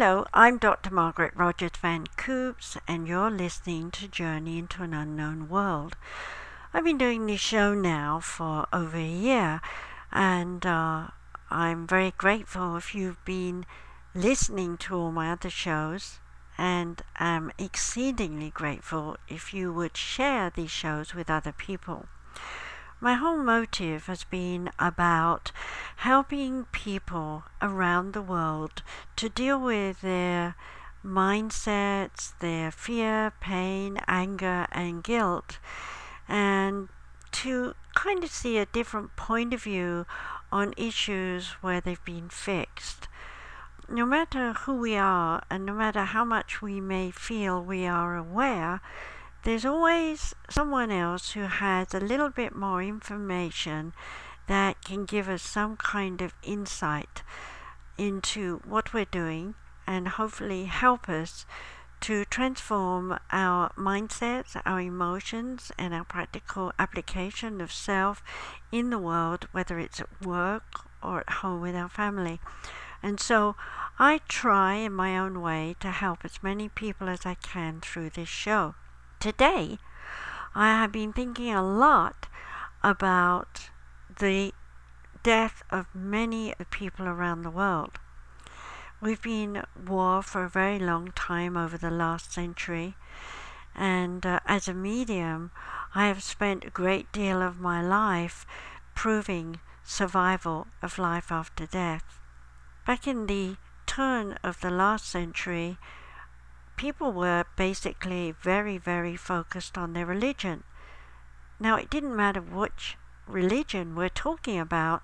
Hello, I'm Dr. Margaret Rogers Van Coops, and you're listening to Journey into an Unknown World. I've been doing this show now for over a year, and uh, I'm very grateful if you've been listening to all my other shows, and I'm exceedingly grateful if you would share these shows with other people. My whole motive has been about helping people around the world to deal with their mindsets, their fear, pain, anger, and guilt, and to kind of see a different point of view on issues where they've been fixed. No matter who we are, and no matter how much we may feel we are aware, there's always someone else who has a little bit more information that can give us some kind of insight into what we're doing and hopefully help us to transform our mindsets, our emotions, and our practical application of self in the world, whether it's at work or at home with our family. And so I try in my own way to help as many people as I can through this show. Today, I have been thinking a lot about the death of many people around the world. We've been at war for a very long time over the last century, and uh, as a medium, I have spent a great deal of my life proving survival of life after death. Back in the turn of the last century, people were basically very, very focused on their religion. Now, it didn't matter which religion we're talking about,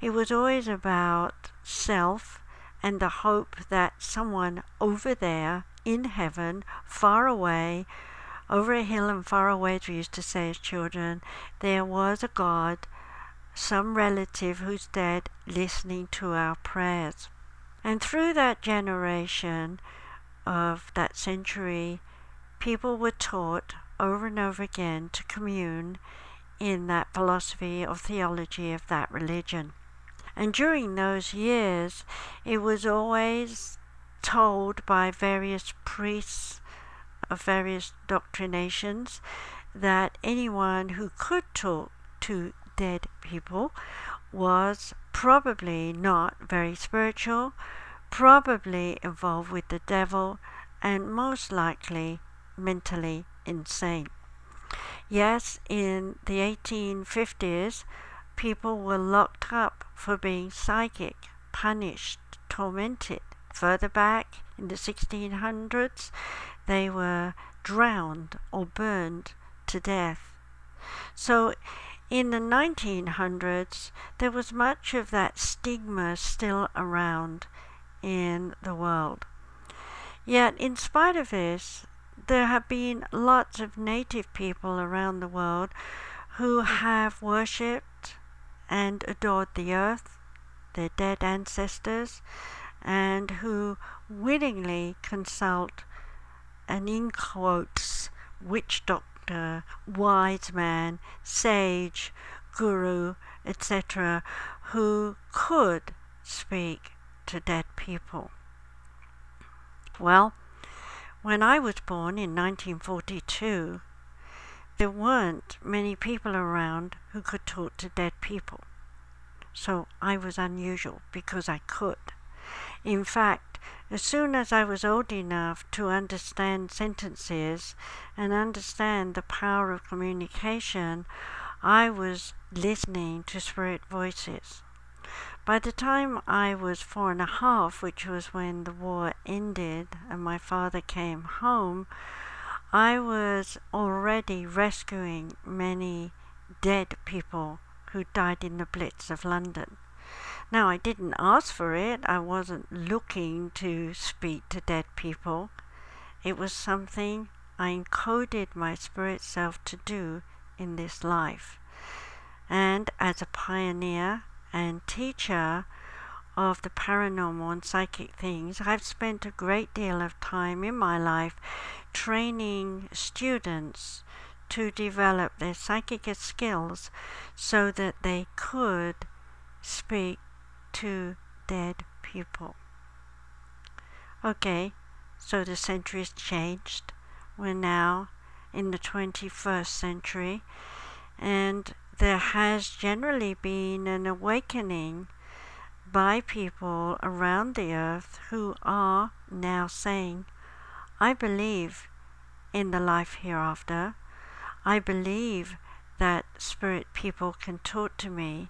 it was always about self and the hope that someone over there in heaven, far away, over a hill and far away, as we used to say as children, there was a God, some relative who's dead, listening to our prayers. And through that generation, of that century, people were taught over and over again to commune in that philosophy or theology of that religion. And during those years, it was always told by various priests of various doctrinations that anyone who could talk to dead people was probably not very spiritual, probably involved with the devil, and most likely mentally insane. Yes, in the 1850s, people were locked up for being psychic, punished, tormented. Further back in the 1600s, they were drowned or burned to death. So in the 1900s, there was much of that stigma still around in the world. Yet, in spite of this, there have been lots of native people around the world who have worshipped and adored the earth, their dead ancestors, and who willingly consult an in quotes witch doctor, wise man, sage, guru, etc., who could speak to dead people. Well, when I was born in 1942, there weren't many people around who could talk to dead people. So I was unusual because I could. In fact, as soon as I was old enough to understand sentences and understand the power of communication, I was listening to spirit voices. By the time I was four and a half, which was when the war ended and my father came home, I was already rescuing many dead people who died in the Blitz of London. Now, I didn't ask for it, I wasn't looking to speak to dead people. It was something I encoded my spirit self to do in this life. And as a pioneer, and teacher of the paranormal and psychic things, I've spent a great deal of time in my life training students to develop their psychic skills so that they could speak to dead people. Okay, so the century's changed. We're now in the 21st century, and there has generally been an awakening by people around the earth who are now saying, I believe in the life hereafter. I believe that spirit people can talk to me,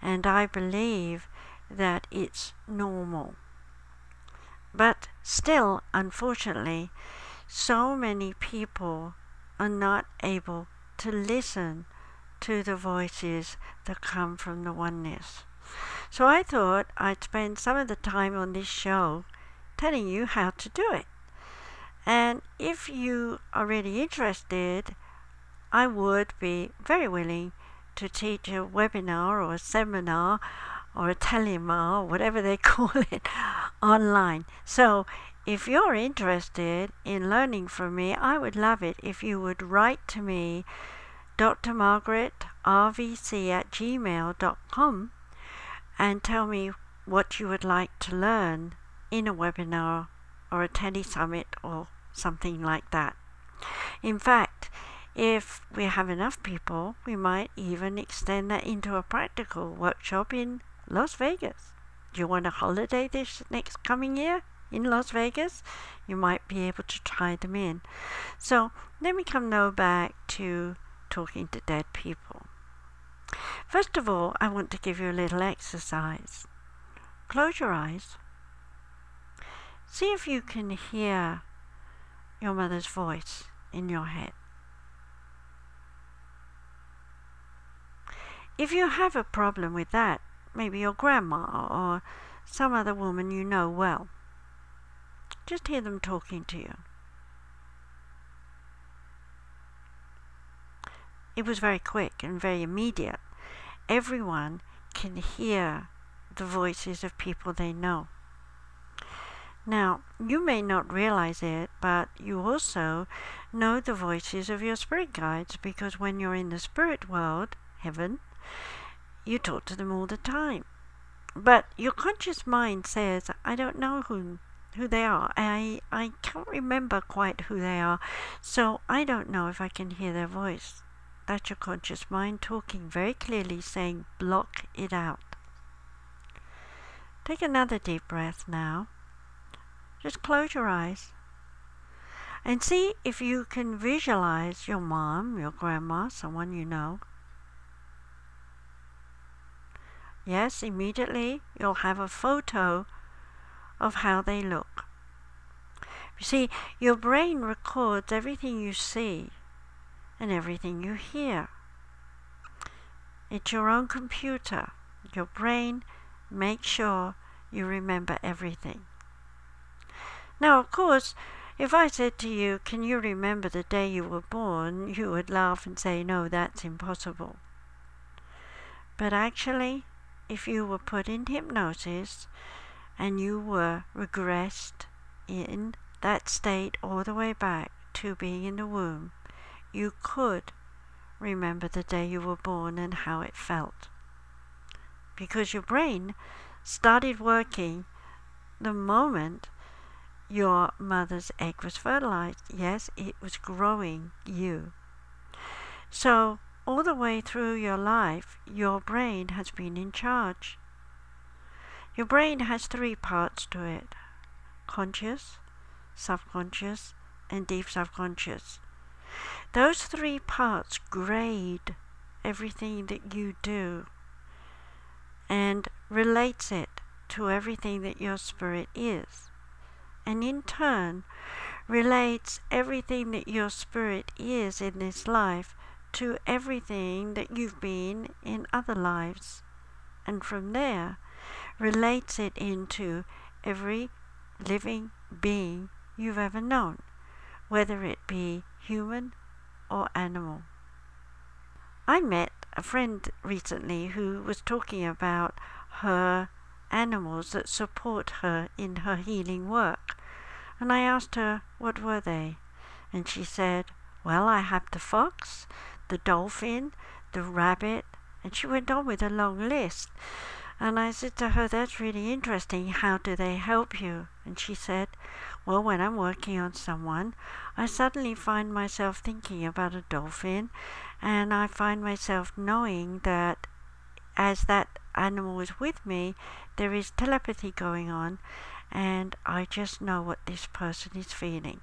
and I believe that it's normal. But still, unfortunately, so many people are not able to listen to the voices that come from the oneness. So I thought I'd spend some of the time on this show telling you how to do it. And if you are really interested, I would be very willing to teach a webinar or a seminar or a telemar, whatever they call it, online. So if you're interested in learning from me, I would love it if you would write to me, Dr. Margaret RVC at gmail.com, and tell me what you would like to learn in a webinar or a tele summit or something like that. In fact, if we have enough people, we might even extend that into a practical workshop in Las Vegas. Do you want a holiday this next coming year in Las Vegas? You might be able to try them in. So let me come now back to talking to dead people. First of all, I want to give you a little exercise. Close your eyes. See if you can hear your mother's voice in your head. If you have a problem with that, maybe your grandma or some other woman you know well, just hear them talking to you. It was very quick and very immediate. Everyone can hear the voices of people they know. Now, you may not realize it, but you also know the voices of your spirit guides because when you're in the spirit world, heaven, you talk to them all the time. But your conscious mind says, I don't know who who they are. I I can't remember quite who they are, so I don't know if I can hear their voice. That's your conscious mind talking very clearly, saying, block it out. Take another deep breath now. Just close your eyes and see if you can visualize your mom, your grandma, someone you know, Yes, immediately you'll have a photo of how they look. You see, your brain records everything you see and everything you hear. It's your own computer. Your brain makes sure you remember everything. Now, of course, if I said to you, Can you remember the day you were born? you would laugh and say, No, that's impossible. But actually, if you were put in hypnosis and you were regressed in that state all the way back to being in the womb, you could remember the day you were born and how it felt. Because your brain started working the moment your mother's egg was fertilized. Yes, it was growing you. So all the way through your life, your brain has been in charge. Your brain has three parts to it conscious, subconscious, and deep subconscious. Those three parts grade everything that you do and relates it to everything that your spirit is. And in turn, relates everything that your spirit is in this life to everything that you've been in other lives, and from there relates it into every living being you've ever known, whether it be human or animal. I met a friend recently who was talking about her animals that support her in her healing work. And I asked her, what were they? And she said, well, I have the fox, the dolphin, the rabbit, and she went on with a long list. And I said to her, That's really interesting. How do they help you? And she said, Well, when I'm working on someone, I suddenly find myself thinking about a dolphin, and I find myself knowing that as that animal is with me, there is telepathy going on, and I just know what this person is feeling.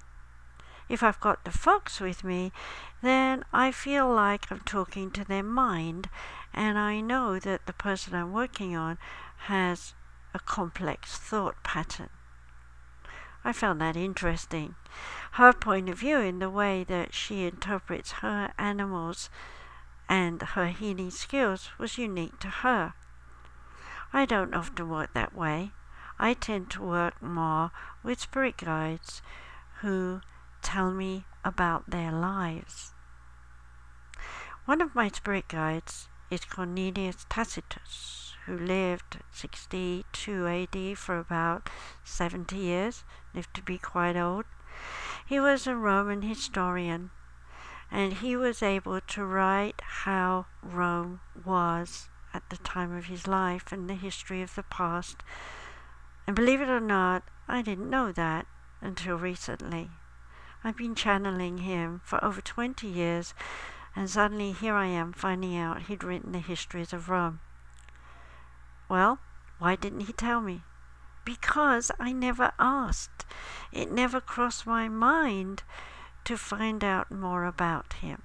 If I've got the fox with me, then I feel like I'm talking to their mind, and I know that the person I'm working on has a complex thought pattern. I found that interesting. Her point of view in the way that she interprets her animals and her healing skills was unique to her. I don't often work that way. I tend to work more with spirit guides who tell me about their lives. One of my spirit guides is Cornelius Tacitus, who lived 62 AD for about 70 years, lived to be quite old. He was a Roman historian, and he was able to write how Rome was at the time of his life and the history of the past. And believe it or not, I didn't know that until recently. I've been channeling him for over 20 years, and suddenly here I am finding out he'd written the histories of Rome. Well, why didn't he tell me? Because I never asked. It never crossed my mind to find out more about him.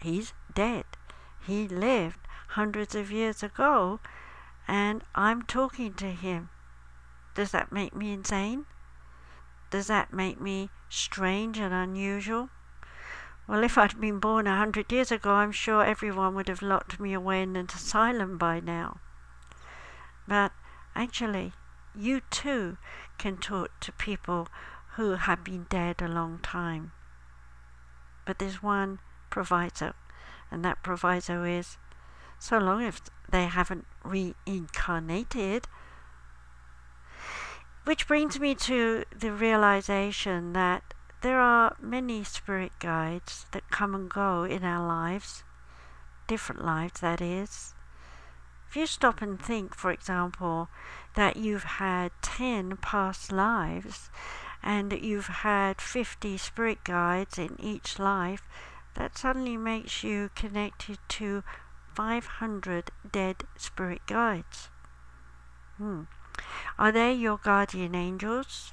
He's dead. He lived hundreds of years ago, and I'm talking to him. Does that make me insane? Does that make me strange and unusual? Well, if I'd been born a hundred years ago, I'm sure everyone would have locked me away in an asylum by now. But actually, you too can talk to people who have been dead a long time. But there's one proviso, and that proviso is so long as they haven't reincarnated, which brings me to the realization that there are many spirit guides that come and go in our lives, different lives, that is. If you stop and think, for example, that you've had 10 past lives and you've had 50 spirit guides in each life, that suddenly makes you connected to 500 dead spirit guides. Hmm. Are they your guardian angels?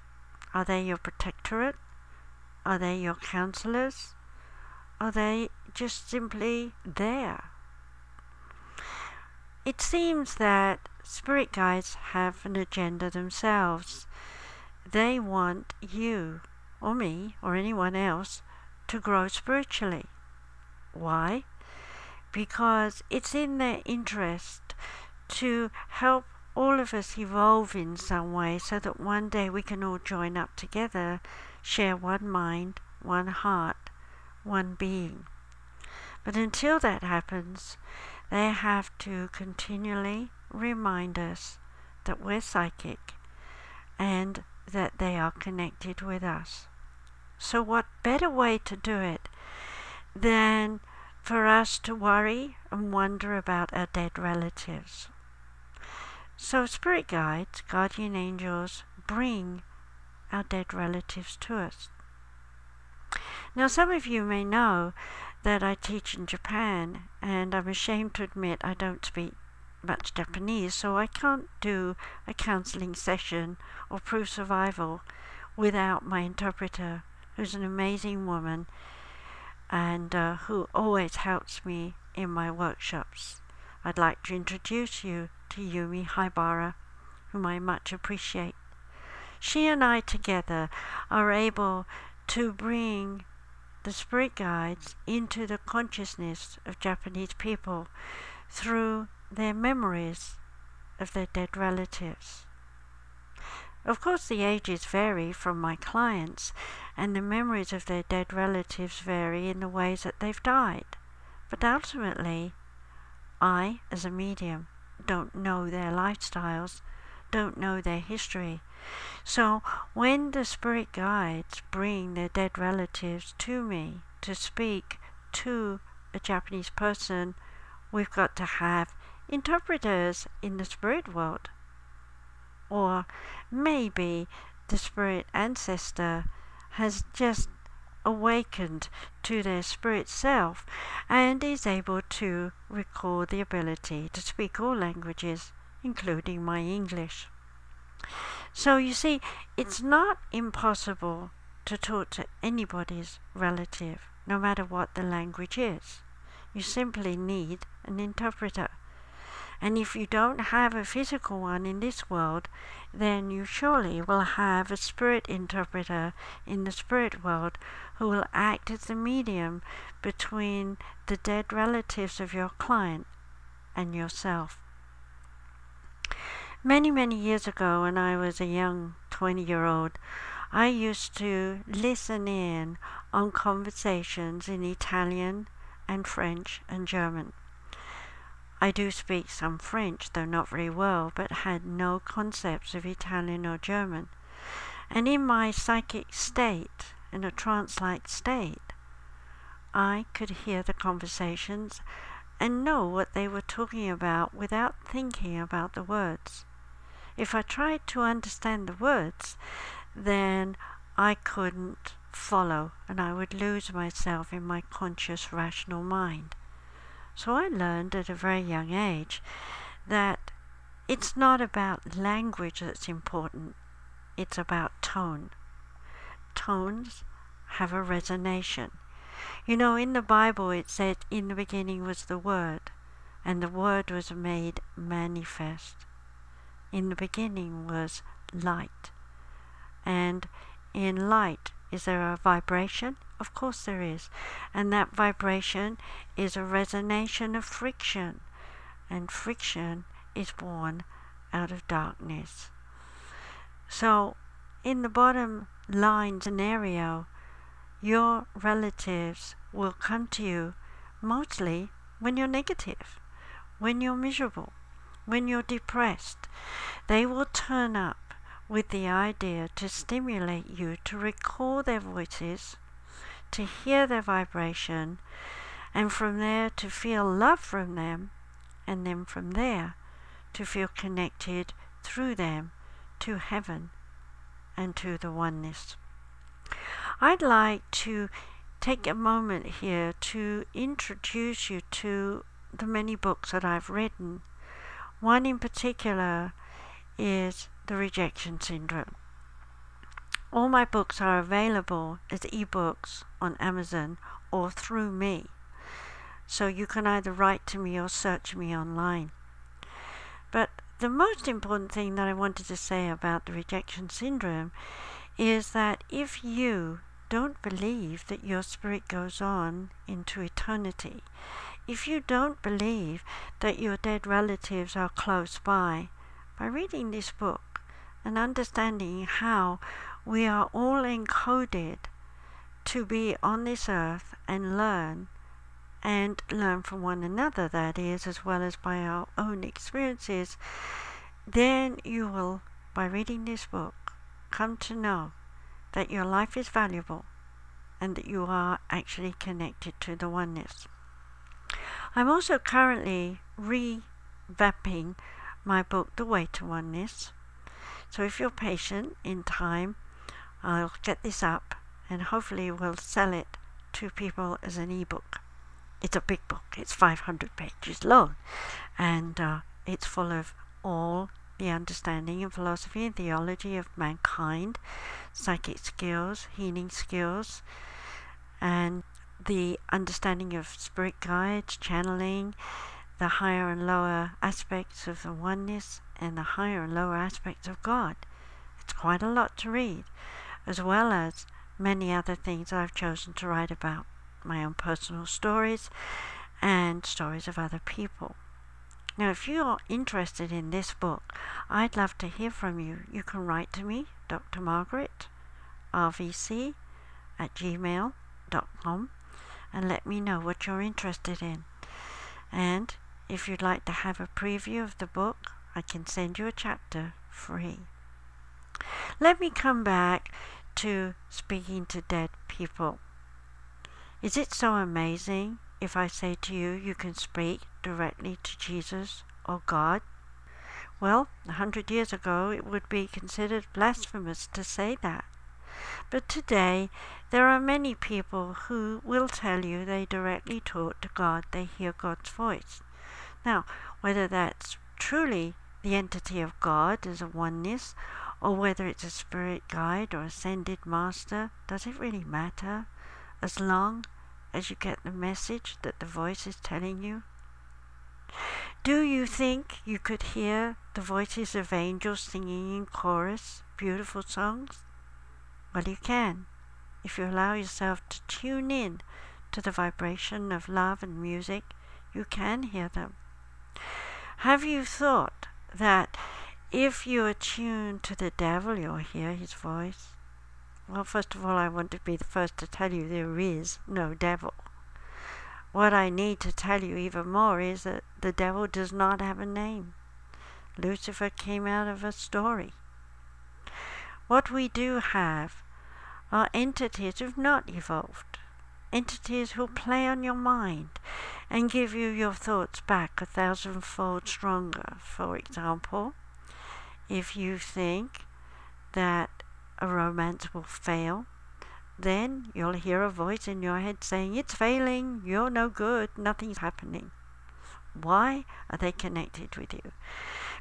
Are they your protectorate? Are they your counselors? Are they just simply there? It seems that spirit guides have an agenda themselves. They want you, or me, or anyone else to grow spiritually. Why? Because it's in their interest to help all of us evolve in some way so that one day we can all join up together, share one mind, one heart, one being. But until that happens, they have to continually remind us that we're psychic and that they are connected with us. So, what better way to do it than for us to worry and wonder about our dead relatives? So, spirit guides, guardian angels, bring our dead relatives to us. Now, some of you may know that I teach in Japan, and I'm ashamed to admit I don't speak much Japanese, so I can't do a counseling session or prove survival without my interpreter, who's an amazing woman and uh, who always helps me in my workshops. I'd like to introduce you to Yumi Haibara, whom I much appreciate. She and I together are able to bring the spirit guides into the consciousness of Japanese people through their memories of their dead relatives. Of course, the ages vary from my clients, and the memories of their dead relatives vary in the ways that they've died. But ultimately, I, as a medium, don't know their lifestyles, don't know their history. So when the spirit guides bring their dead relatives to me to speak to a Japanese person, we've got to have interpreters in the spirit world. Or maybe the spirit ancestor has just awakened to their spirit self and is able to recall the ability to speak all languages, including my English. So you see, it's not impossible to talk to anybody's relative, no matter what the language is. You simply need an interpreter. And if you don't have a physical one in this world, then you surely will have a spirit interpreter in the spirit world who will act as the medium between the dead relatives of your client and yourself. Many, many years ago, when I was a young 20 year old, I used to listen in on conversations in Italian and French and German. I do speak some French, though not very well, but had no concepts of Italian or German. And in my psychic state, in a trance like state, I could hear the conversations and know what they were talking about without thinking about the words. If I tried to understand the words, then I couldn't follow and I would lose myself in my conscious rational mind. So I learned at a very young age that it's not about language that's important, it's about tone. Tones have a resonation. You know, in the Bible it said, In the beginning was the Word, and the Word was made manifest. In the beginning was light. And in light, is there a vibration? Of course there is. And that vibration is a resonation of friction. And friction is born out of darkness. So, in the bottom line scenario, your relatives will come to you mostly when you're negative, when you're miserable, when you're depressed. They will turn up with the idea to stimulate you to recall their voices to hear their vibration, and from there to feel love from them, and then from there to feel connected through them to heaven and to the oneness. I'd like to take a moment here to introduce you to the many books that I've written. One in particular is The Rejection Syndrome. All my books are available as ebooks on Amazon or through me. So you can either write to me or search me online. But the most important thing that I wanted to say about the rejection syndrome is that if you don't believe that your spirit goes on into eternity, if you don't believe that your dead relatives are close by, by reading this book and understanding how we are all encoded to be on this earth and learn and learn from one another, that is, as well as by our own experiences, then you will, by reading this book, come to know that your life is valuable and that you are actually connected to the oneness. I'm also currently revamping my book, The Way to Oneness. So if you're patient in time, I'll get this up and hopefully we'll sell it to people as an ebook. It's a big book, it's 500 pages long, and uh, it's full of all the understanding and philosophy and theology of mankind, psychic skills, healing skills, and the understanding of spirit guides, channeling, the higher and lower aspects of the oneness, and the higher and lower aspects of God. It's quite a lot to read as well as many other things I've chosen to write about my own personal stories and stories of other people. Now, if you're interested in this book, I'd love to hear from you. You can write to me, Dr. Margaret, RVC, at gmail.com, and let me know what you're interested in. And if you'd like to have a preview of the book, I can send you a chapter free. Let me come back to speaking to dead people. Is it so amazing if I say to you, you can speak directly to Jesus or God. Well, a hundred years ago it would be considered blasphemous to say that. But today there are many people who will tell you they directly talk to God, they hear God's voice. Now, whether that's truly the entity of God as a oneness, or whether it's a spirit guide or ascended master, does it really matter? As long as you get the message that the voice is telling you? Do you think you could hear the voices of angels singing in chorus beautiful songs? Well, you can if you allow yourself to tune in to the vibration of love and music, you can hear them. Have you thought that if you attune to the devil, you'll hear his voice? Well, first of all, I want to be the first to tell you there is no devil. What I need to tell you even more is that the devil does not have a name. Lucifer came out of a story. What we do have are entities who've not evolved, entities who play on your mind and give you your thoughts back a thousandfold stronger. For example, if you think that a romance will fail, then you'll hear a voice in your head saying, It's failing, you're no good, nothing's happening. Why are they connected with you?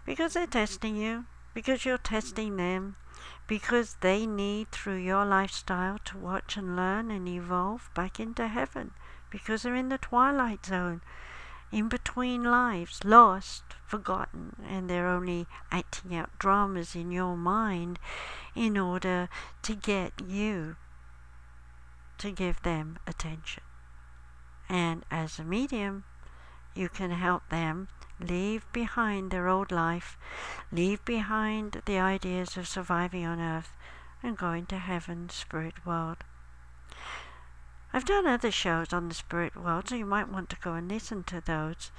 Because they're testing you, because you're testing them, because they need through your lifestyle to watch and learn and evolve back into heaven because they're in the twilight zone in between lives lost forgotten and they're only acting out dramas in your mind in order to get you to give them attention. And as a medium you can help them leave behind their old life, leave behind the ideas of surviving on earth, and going to heaven's spirit world. I've done other shows on the spirit world, so you might want to go and listen to those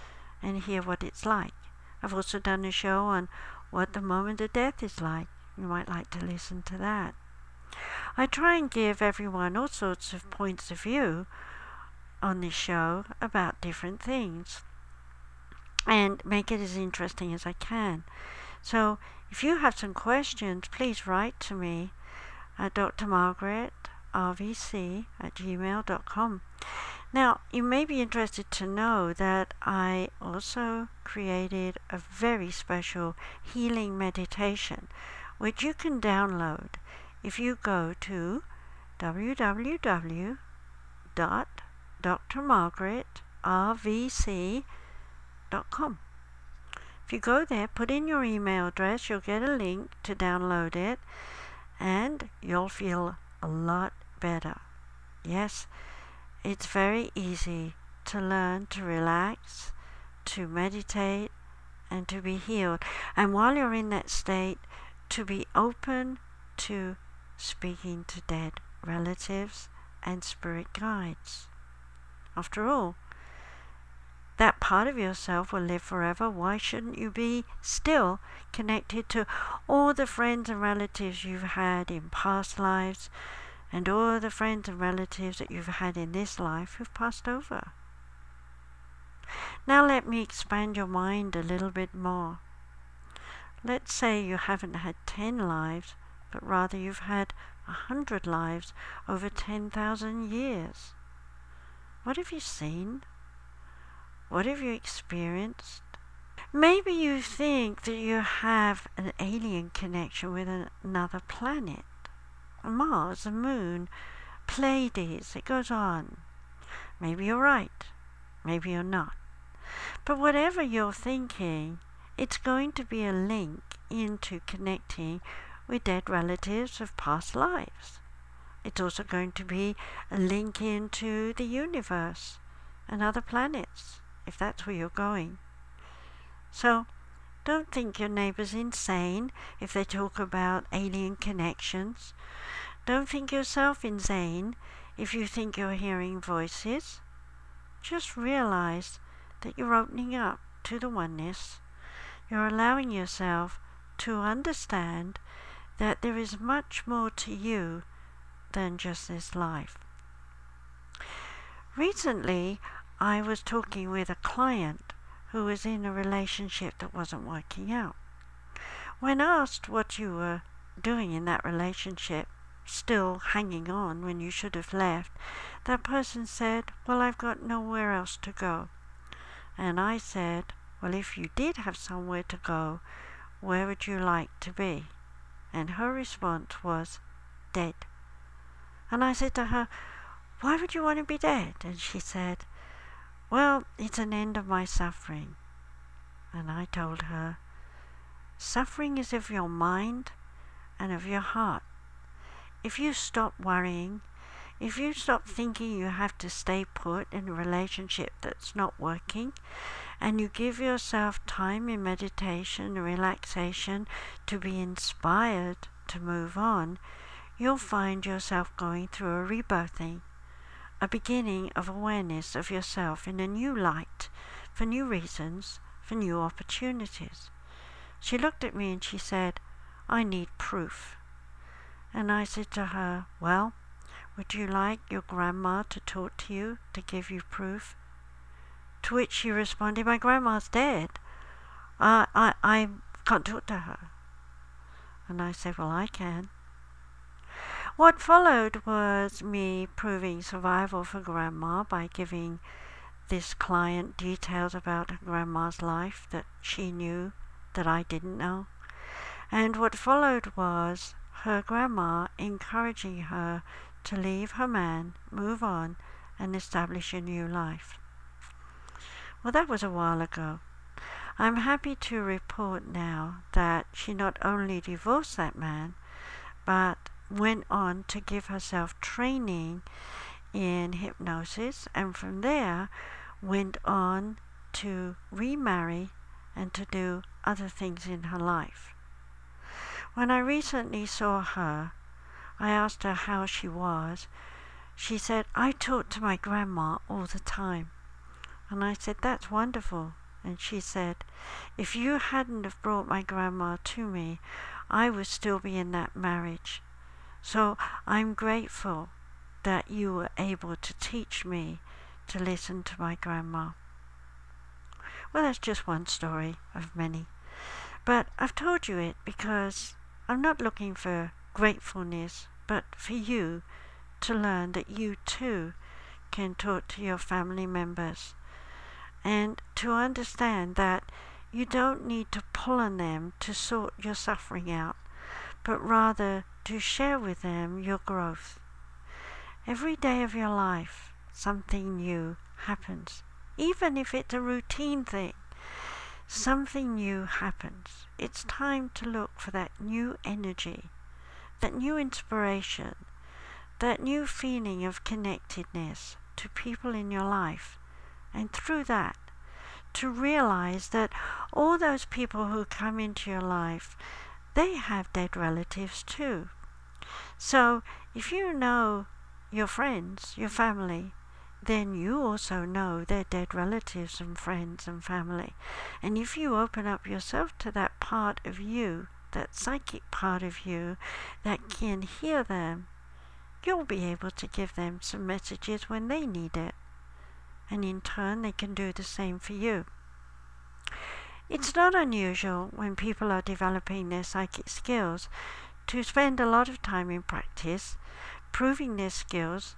and hear what it's like. I've also done a show on what the moment of death is like. You might like to listen to that. I try and give everyone all sorts of points of view on this show about different things and make it as interesting as I can. So if you have some questions, please write to me at drmargaretrvc at gmail.com. Now, you may be interested to know that I also created a very special healing meditation, which you can download if you go to www.drmargaretrvc.com if you go there, put in your email address, you'll get a link to download it, and you'll feel a lot better. Yes, it's very easy to learn to relax, to meditate, and to be healed. And while you're in that state, to be open to speaking to dead relatives and spirit guides. After all, that part of yourself will live forever. Why shouldn't you be still connected to all the friends and relatives you've had in past lives and all the friends and relatives that you've had in this life who've passed over? Now let me expand your mind a little bit more. Let's say you haven't had 10 lives, but rather you've had a hundred lives over 10,000 years. What have you seen? What have you experienced? Maybe you think that you have an alien connection with another planet. Mars, the moon, Pleiades, it goes on. Maybe you're right. Maybe you're not. But whatever you're thinking, it's going to be a link into connecting with dead relatives of past lives. It's also going to be a link into the universe and other planets if that's where you're going. So, don't think your neighbor's insane if they talk about alien connections. Don't think yourself insane if you think you're hearing voices. Just realize that you're opening up to the oneness. You're allowing yourself to understand that there is much more to you than just this life. Recently, I was talking with a client who was in a relationship that wasn't working out. When asked what you were doing in that relationship, still hanging on when you should have left, that person said, Well, I've got nowhere else to go. And I said, Well, if you did have somewhere to go, where would you like to be? And her response was, Dead. And I said to her, Why would you want to be dead? And she said, Well, it's an end of my suffering. And I told her, Suffering is of your mind and of your heart. If you stop worrying, if you stop thinking you have to stay put in a relationship that's not working, and you give yourself time in meditation and relaxation to be inspired to move on, you'll find yourself going through a rebirthing, a beginning of awareness of yourself in a new light, for new reasons, for new opportunities. She looked at me and she said, I need proof. And I said to her, Well, would you like your grandma to talk to you to give you proof? To which she responded, My grandma's dead. I, I, I can't talk to her. And I said, Well, I can. What followed was me proving survival for grandma by giving this client details about grandma's life that she knew that I didn't know. And what followed was her grandma encouraging her to leave her man, move on, and establish a new life. Well, that was a while ago. I'm happy to report now that she not only divorced that man, but went on to give herself training in hypnosis, and from there went on to remarry and to do other things in her life. When I recently saw her, I asked her how she was. She said, I talk to my grandma all the time. And I said, That's wonderful. And she said, If you hadn't have brought my grandma to me, I would still be in that marriage. So I'm grateful that you were able to teach me to listen to my grandma. Well, that's just one story of many. But I've told you it because I'm not looking for gratefulness, but for you to learn that you too can talk to your family members and to understand that you don't need to pull on them to sort your suffering out, but rather to share with them your growth. Every day of your life, something new happens, even if it's a routine thing something new happens. It's time to look for that new energy, that new inspiration, that new feeling of connectedness to people in your life. And through that, to realize that all those people who come into your life, they have dead relatives too. So if you know your friends, your family, then you also know their dead relatives and friends and family. And if you open up yourself to that part of you, that psychic part of you that can hear them, you'll be able to give them some messages when they need it. And in turn, they can do the same for you. It's not unusual when people are developing their psychic skills to spend a lot of time in practice, proving their skills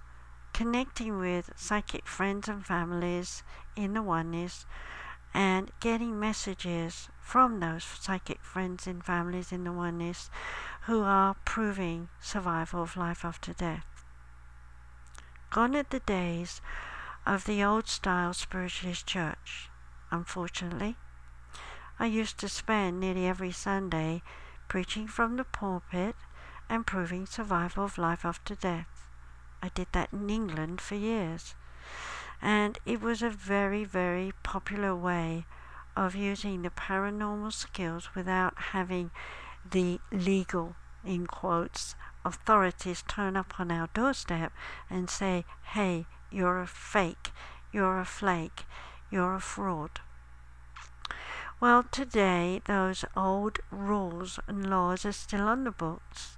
connecting with psychic friends and families in the oneness and getting messages from those psychic friends and families in the oneness who are proving survival of life after death. Gone are the days of the old style spiritualist church, unfortunately. I used to spend nearly every Sunday preaching from the pulpit and proving survival of life after death. I did that in England for years. And it was a very, very popular way of using the paranormal skills without having the legal, in quotes, authorities turn up on our doorstep and say, hey, you're a fake, you're a flake, you're a fraud. Well, today those old rules and laws are still on the books.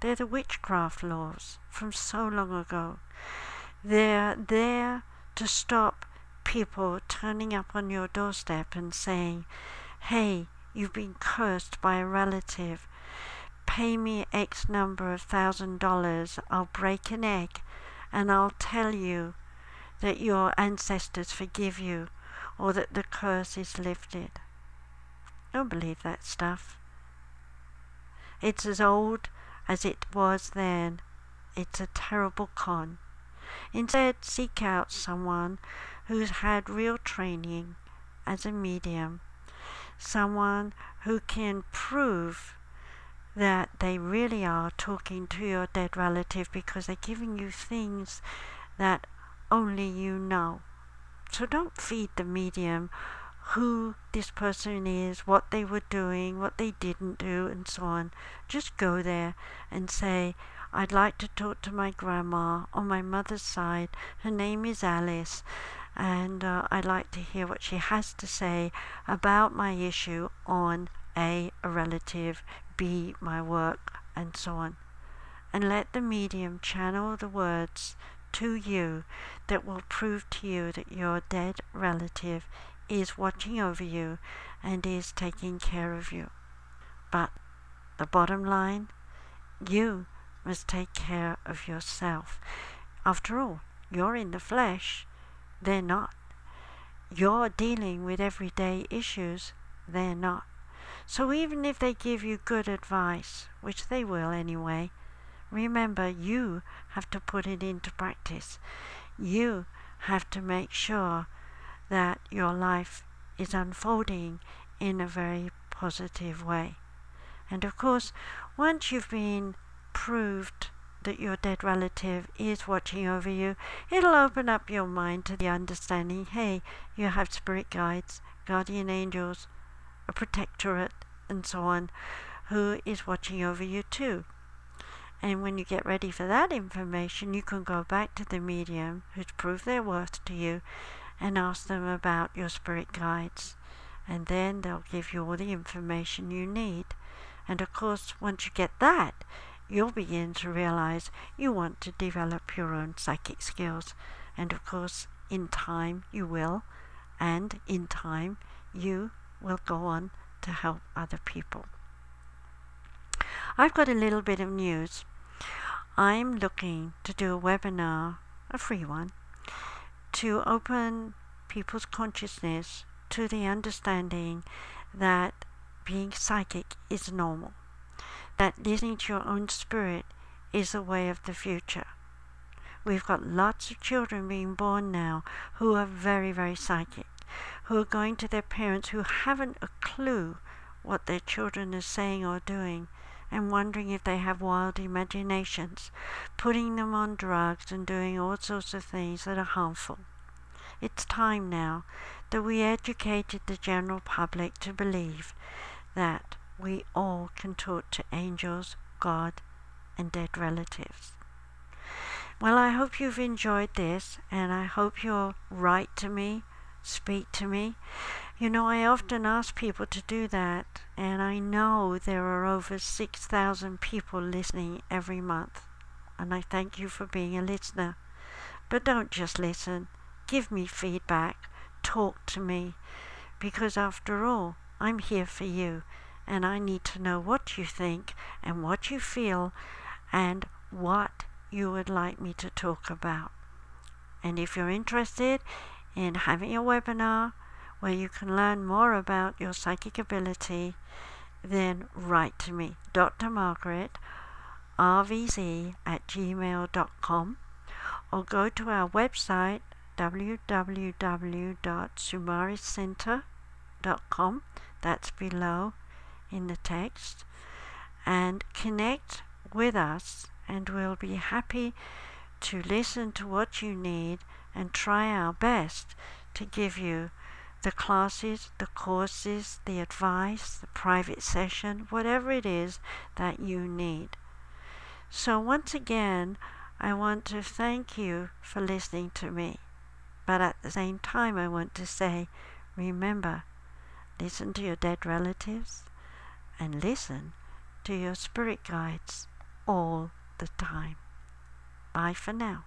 They're the witchcraft laws from so long ago. They're there to stop people turning up on your doorstep and saying, hey, you've been cursed by a relative. Pay me X number of thousand dollars. I'll break an egg and I'll tell you that your ancestors forgive you or that the curse is lifted. Don't believe that stuff. It's as old as it was then. It's a terrible con. Instead, seek out someone who's had real training as a medium, someone who can prove that they really are talking to your dead relative because they're giving you things that only you know. So don't feed the medium who this person is, what they were doing, what they didn't do, and so on. Just go there and say, I'd like to talk to my grandma on my mother's side. Her name is Alice, and uh, I'd like to hear what she has to say about my issue on A, a relative, B, my work, and so on. And let the medium channel the words to you that will prove to you that your dead relative is watching over you and is taking care of you. But the bottom line, you must take care of yourself. After all, you're in the flesh, they're not. You're dealing with everyday issues, they're not. So even if they give you good advice, which they will anyway, remember you have to put it into practice. You have to make sure that your life is unfolding in a very positive way. And of course, once you've been proved that your dead relative is watching over you, it'll open up your mind to the understanding hey, you have spirit guides, guardian angels, a protectorate, and so on, who is watching over you too. And when you get ready for that information, you can go back to the medium who's proved their worth to you and ask them about your spirit guides. And then they'll give you all the information you need. And of course, once you get that, you'll begin to realize you want to develop your own psychic skills. And of course, in time, you will. And in time, you will go on to help other people. I've got a little bit of news. I'm looking to do a webinar, a free one, to open people's consciousness to the understanding that being psychic is normal, that listening to your own spirit is a way of the future. We've got lots of children being born now who are very, very psychic, who are going to their parents who haven't a clue what their children are saying or doing and wondering if they have wild imaginations, putting them on drugs and doing all sorts of things that are harmful. It's time now that we educated the general public to believe that we all can talk to angels, God, and dead relatives. Well, I hope you've enjoyed this, and I hope you'll write to me, speak to me. You know, I often ask people to do that, and I know there are over 6,000 people listening every month. And I thank you for being a listener. But don't just listen, give me feedback, talk to me, because after all, I'm here for you, and I need to know what you think and what you feel and what you would like me to talk about. And if you're interested in having a webinar, where you can learn more about your psychic ability, then write to me, Dr. Margaret, rvz at gmail.com, or go to our website, www.sumariscenter.com, that's below in the text, and connect with us, and we'll be happy to listen to what you need and try our best to give you the classes, the courses, the advice, the private session, whatever it is that you need. So, once again, I want to thank you for listening to me. But at the same time, I want to say, remember, listen to your dead relatives and listen to your spirit guides all the time. Bye for now.